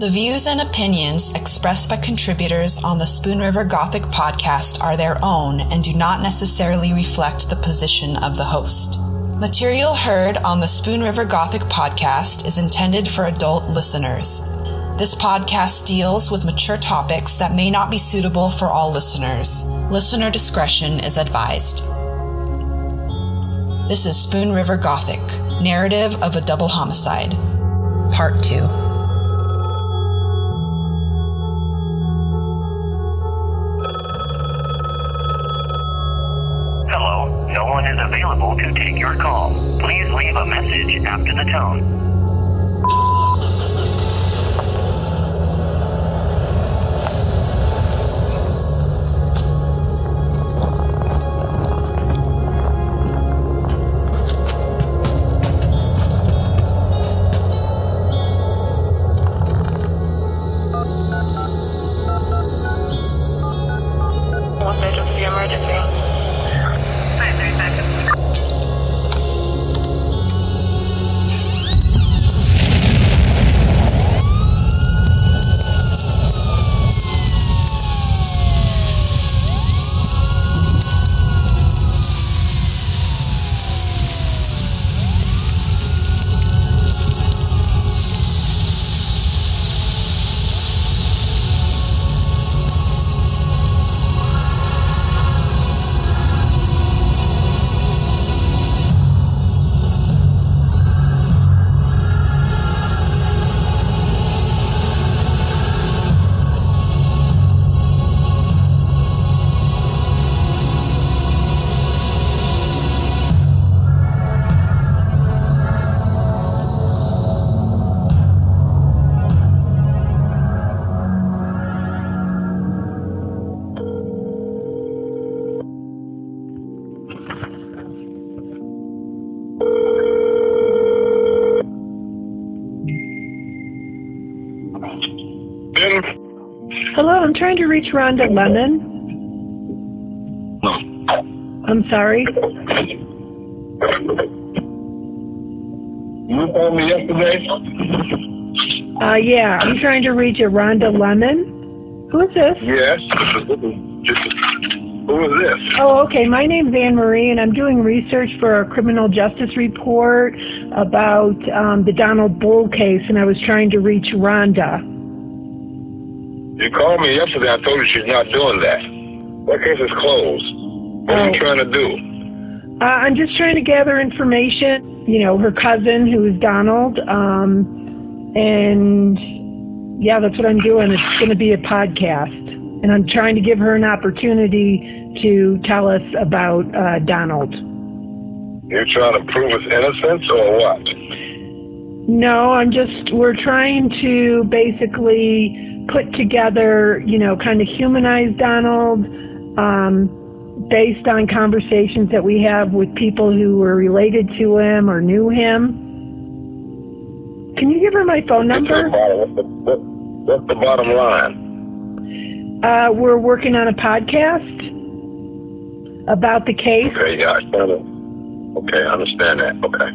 The views and opinions expressed by contributors on the Spoon River Gothic podcast are their own and do not necessarily reflect the position of the host. Material heard on the Spoon River Gothic podcast is intended for adult listeners. This podcast deals with mature topics that may not be suitable for all listeners. Listener discretion is advised. This is Spoon River Gothic Narrative of a Double Homicide, Part 2. Available to take your call. Please leave a message after the tone. Emergency Hello, I'm trying to reach Rhonda Lemon. No. I'm sorry. You called me yesterday? Uh, yeah, I'm trying to reach a Rhonda Lemon. Who is this? Yes. Who is this? Oh, okay. My name's Anne Marie, and I'm doing research for a criminal justice report about um, the Donald Bull case, and I was trying to reach Rhonda. You called me yesterday. I told you she's not doing that. That case is closed. What are Oh. you trying to do? Uh, I'm just trying to gather information. You know, her cousin, who is Donald, um, and yeah, that's what I'm doing. It's going to be a podcast, and I'm trying to give her an opportunity to tell us about uh, Donald. You're trying to prove his innocence or what? No, I'm just we're trying to basically put together, you know, kind of humanize Donald um, based on conversations that we have with people who were related to him or knew him. Can you give her my phone Get to the number? What's the, what, what's the bottom line? Uh, we're working on a podcast about the case. Okay, yeah, I. Okay, I understand that. Okay.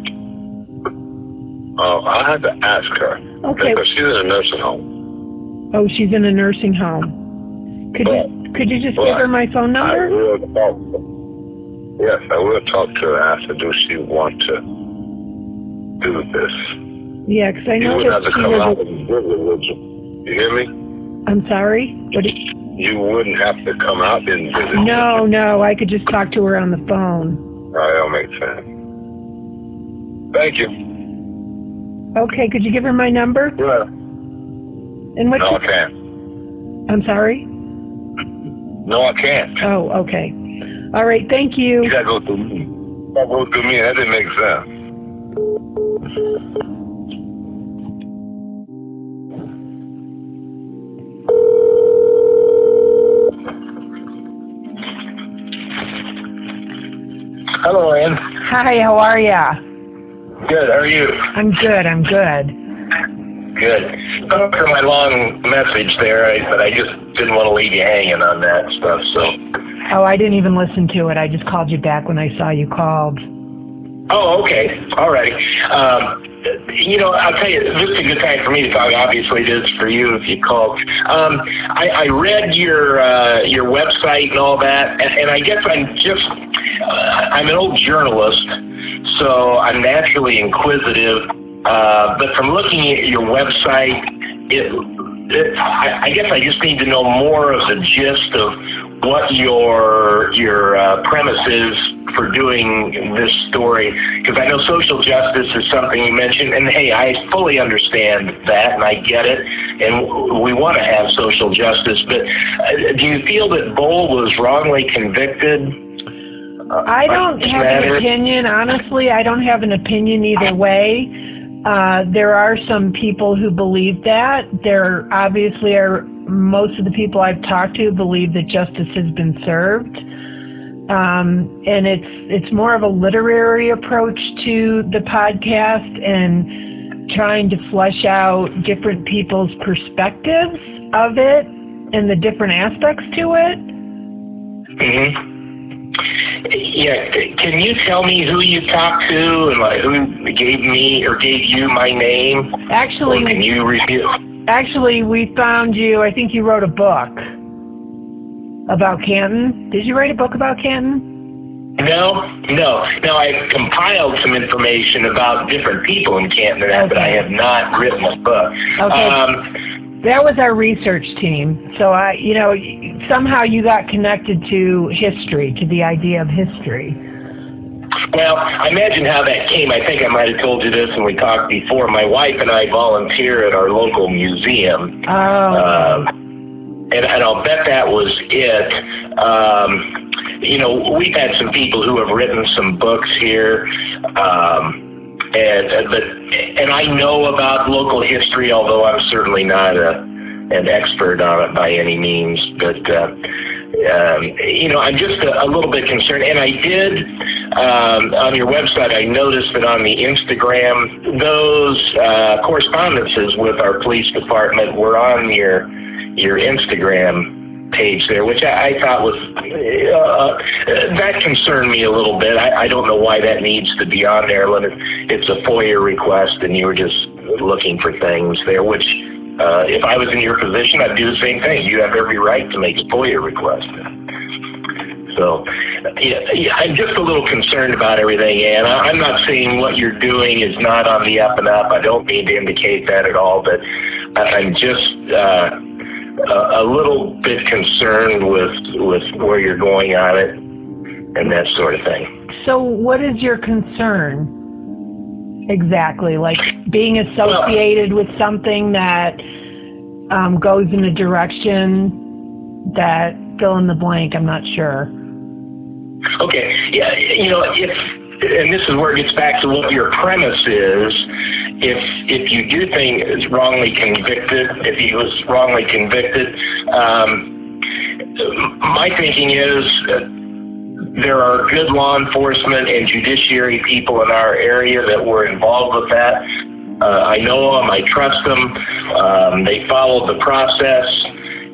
Uh, I had to ask her. Okay. Because she's in a nursing home. Oh, she's in a nursing home. Could you could you just give her my phone number? I will talk. Yes, I will talk to her after. Do she want to do this? Yeah, because I know wouldn't that she out A, you? You hear me? I'm sorry. What? Did, You wouldn't have to come out and visit. no, no. I could just talk to her on the phone. All right, that'll make sense. Thank you. Okay. Could you give her my number? Yeah. And what? No, I can't. I'm sorry. No, I can't. Oh, okay. All right. Thank you. You gotta go through me. You gotta go through me. That didn't make sense. Hello, Ann. Hi. How are ya? Good. How are you? I'm good. I'm good. Good. Sorry for my long message there, I, but I just didn't want to leave you hanging on that stuff. So, Oh, I didn't even listen to it. I just called you back when I saw you called. oh, okay, all right. Um, you know, I'll tell you, this is a good time for me to talk. Obviously, it is for you if you called. Um, I, I read your uh, your website and all that, and, and I guess I'm just uh, I'm an old journalist, so I'm naturally inquisitive. Uh, but from looking at your website, it, it I, I guess I just need to know more of the gist of what your your uh, premise is for doing this story because I know social justice is something you mentioned, and hey, I fully understand that, and I get it, and we want to have social justice. But uh, do you feel that Bull was wrongly convicted? I don't have matter? an opinion. Honestly, I don't have an opinion either way. Uh, there are some people who believe that. There obviously are most of the people I've talked to believe that justice has been served. Um, and it's it's more of a literary approach to the podcast and trying to flesh out different people's perspectives of it and the different aspects to it. Mm-hmm. Yeah, can you tell me who you talked to and like who gave me or gave you my name? Actually, or can you review? Actually, we found you. I think you wrote a book about Canton. Did you write a book about Canton? No, no, no. I compiled some information about different people in Canton, okay. but I have not written a book. Okay. Um, that was our research team. So I, you know, somehow you got connected to history, to the idea of history. Well, I imagine how that came. I think I might have told you this when we talked before. My wife and I volunteer at our local museum. Oh. Uh, and, and I'll bet that was it. Um, you know, we've had some people who have written some books here, um, and uh, but and I know about local history, although I'm certainly not a an expert on it by any means. But uh, um, you know, I'm just a, a little bit concerned, and I did um, on your website. I noticed that on the Instagram, those uh, correspondences with our police department were on your your Instagram page there, which I, I thought was uh, that concerned me a little bit. I, I don't know why that needs to be on there when it's a FOIA request and you were just looking for things there. Which, uh, if I was in your position, I'd do the same thing. You have every right to make a FOIA request. So, yeah, I'm just a little concerned about everything, and I'm not saying what you're doing is not on the up and up. I don't mean to indicate that at all, but I'm just. Uh, a, a little bit concerned with with where you're going on it and that sort of thing. So, what is your concern exactly? Like being associated with something that um, goes in a direction that fill in the blank. I'm not sure. Okay. Yeah. You know, if and this is where it gets back to what your premise is if if you do think is wrongly convicted, if he was wrongly convicted, um, my thinking is there are good law enforcement and judiciary people in our area that were involved with that. Uh, I know them. I trust them. Um, they followed the process,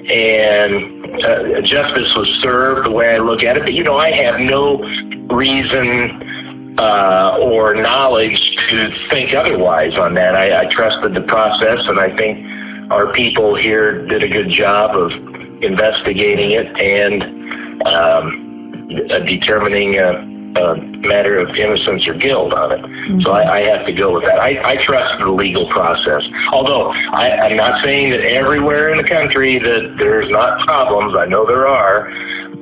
and uh, justice was served the way I look at it. But you know, I have no reason uh, or knowledge to think otherwise on that. I, I trusted the process, and I think our people here did a good job of investigating it and um, uh, determining a, a, matter of innocence or guilt on it. Mm-hmm. So I, I, have to go with that. I, I trust the legal process. Although I, am not saying that everywhere in the country that there's not problems. I know there are,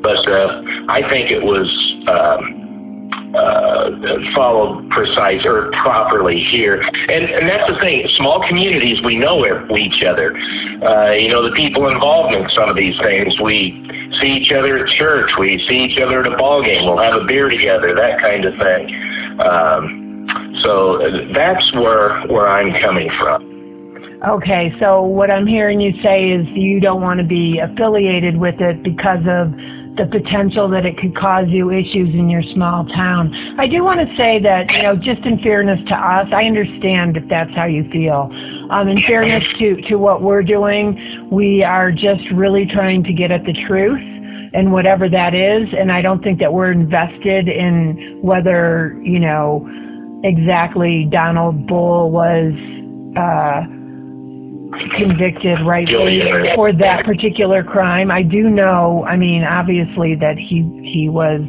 but uh, I think it was. Um, uh, followed precise or properly here. And, and that's the thing. Small communities, we know each other. Uh, you know, the people involved in some of these things, we see each other at church, we see each other at a ball game, we'll have a beer together, that kind of thing. Um, so that's where where I'm coming from. Okay, so what I'm hearing you say is you don't want to be affiliated with it because of the potential that it could cause you issues in your small town. I do want to say that, you know, just in fairness to us, I understand if that's how you feel. Um, in fairness to, to what we're doing, we are just really trying to get at the truth and whatever that is. And I don't think that we're invested in whether, you know, exactly Donald Bull was uh, convicted rightly Guilty. for that particular crime. I do know, I mean, obviously that he he was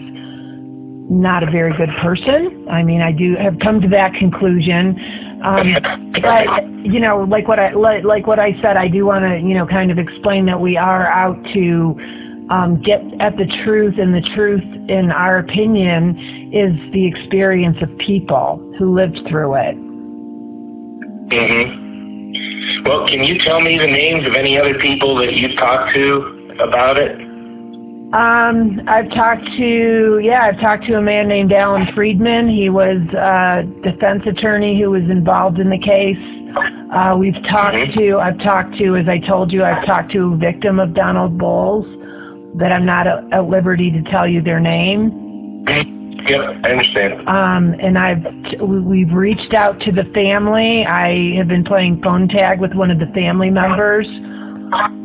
not a very good person. I mean, I do have come to that conclusion. Um, but you know, like what I like, like what I said, I do want to you know kind of explain that we are out to um, get at the truth, and the truth, in our opinion, is the experience of people who lived through it. hmm Well, can you tell me the names of any other people that you've talked to about it? Um, I've talked to, yeah, I've talked to a man named Alan Friedman. He was a defense attorney who was involved in the case. Uh, we've talked Mhm. to, I've talked to, as I told you, I've talked to a victim of Donald Bull's that I'm not at, at liberty to tell you their name. Yep, I understand. Um, and I've, we- we've reached out to the family. I have been playing phone tag with one of the family members.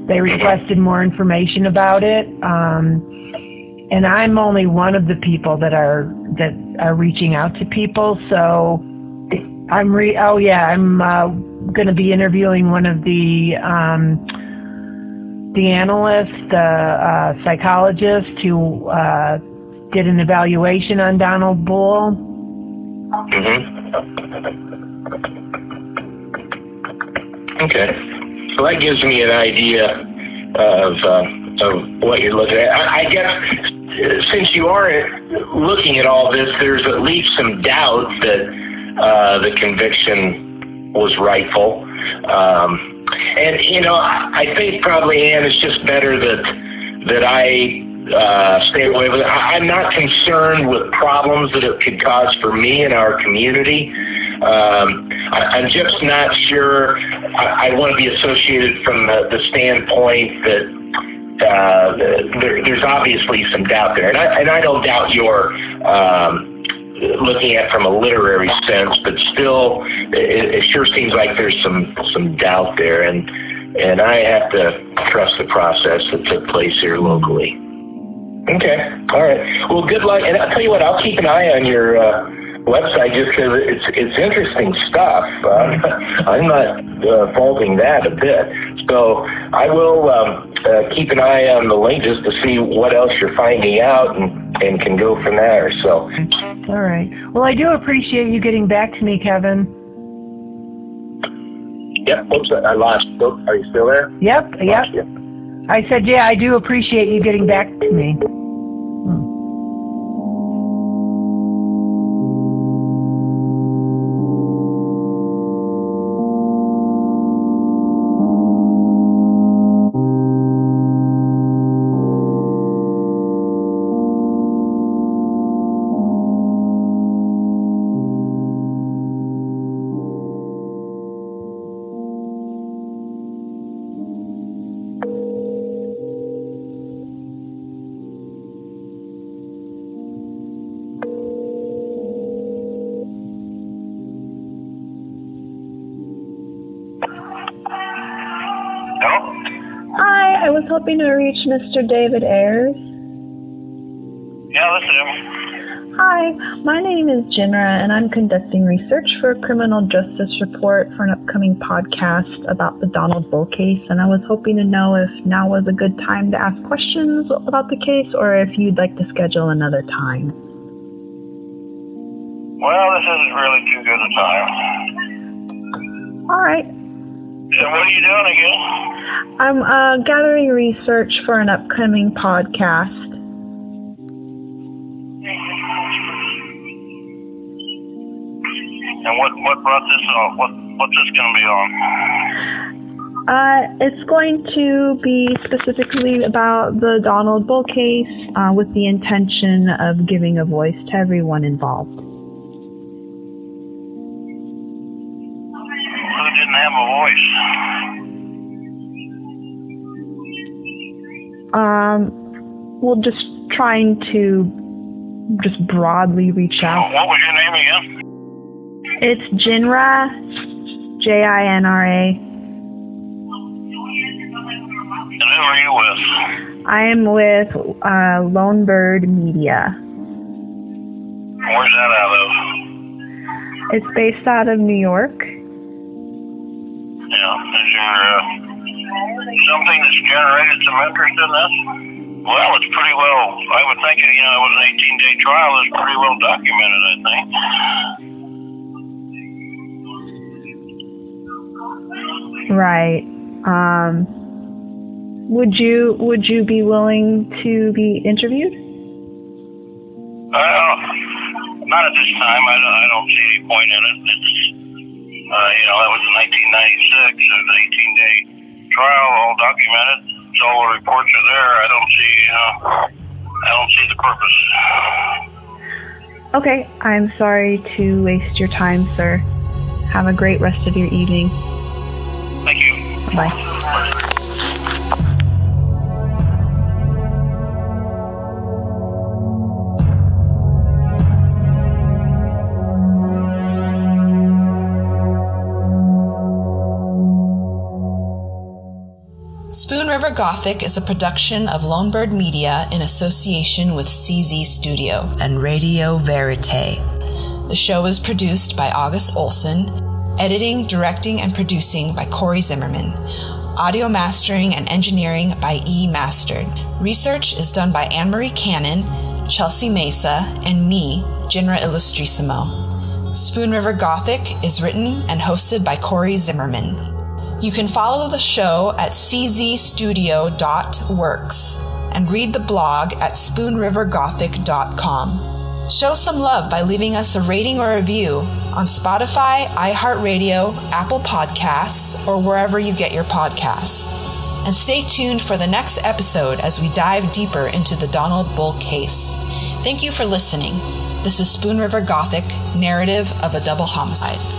They requested more information about it. Um, and I'm only one of the people that are that are reaching out to people. So I'm re. Oh yeah, I'm uh, going to be interviewing one of the um, the analysts, the uh, psychologist who uh, did an evaluation on Donald Bull. Mm-hmm. Okay. So that gives me an idea of uh, of what you're looking at. I, I guess since you are looking at all this, there's at least some doubt that uh, the conviction was rightful. Um, and you know, I, I think probably Ann, it's just better that that I uh, stay away with it. I'm not concerned with problems that it could cause for me and our community. Um, I, I'm just not sure. I, I want to be associated from the, the standpoint that uh, there, there's obviously some doubt there, and I, and I don't doubt your um, looking at from a literary sense, but still, it, it sure seems like there's some some doubt there, and and I have to trust the process that took place here locally. Okay, all right. Well, good luck, and I'll tell you what, I'll keep an eye on your. Uh, website just because it's it's interesting stuff. Uh, I'm not uh, faulting that a bit. So I will um, uh, keep an eye on the link just to see what else you're finding out and, and can go from there. So All right. Well, I do appreciate you getting back to me, Kevin. yeah, oops, I lost. Oh, are you still there? Yep, yep. I said, yeah, I do appreciate you getting back to me. Hello? Hoping to reach Mr. David Ayers. Yeah, this is him. Hi, my name is Jinra, and I'm conducting research for a criminal justice report for an upcoming podcast about the Donald Bull case. And I was hoping to know if now was a good time to ask questions about the case, or if you'd like to schedule another time. Well, this isn't really too good a time. All right. So what are you doing again? I'm uh, gathering research for an upcoming podcast. And what what brought this on? What what's this going to be on? Uh, it's going to be specifically about the Donald Bull case uh, with the intention of giving a voice to everyone involved. Didn't have a voice? Um, well, just trying to just broadly reach out. What was your name again? It's Jinra, J I N R A. And who are you with? I am with uh, Lone Bird Media. Where's that out of? It's based out of New York. Yeah. Is there uh, something that's generated some interest in this? Well, it's pretty well. I would think you know it was an 18 day trial. It's pretty well documented. I think. Right. Um, would you would you be willing to be interviewed? Well, not at this time. I don't, I don't see any point in it. It's, uh, you know, that was in 1996. It was an 18 day trial, all documented. So all the reports are there. I don't see, uh, I don't see the purpose. Okay, I'm sorry to waste your time, sir. Have a great rest of your evening. Thank you. Bye. Spoon River Gothic is a production of Lonebird Media in association with CZ Studio and Radio Verite. The show is produced by August Olson, editing, directing, and producing by Corey Zimmerman, audio mastering and engineering by E Mastered. Research is done by Anne Marie Cannon, Chelsea Mesa, and me, Jinra Illustrissimo. Spoon River Gothic is written and hosted by Corey Zimmerman. You can follow the show at czstudio.works and read the blog at spoonrivergothic.com. Show some love by leaving us a rating or review on Spotify, iHeartRadio, Apple Podcasts, or wherever you get your podcasts. And stay tuned for the next episode as we dive deeper into the Donald Bull case. Thank you for listening. This is Spoon River Gothic, narrative of a double homicide.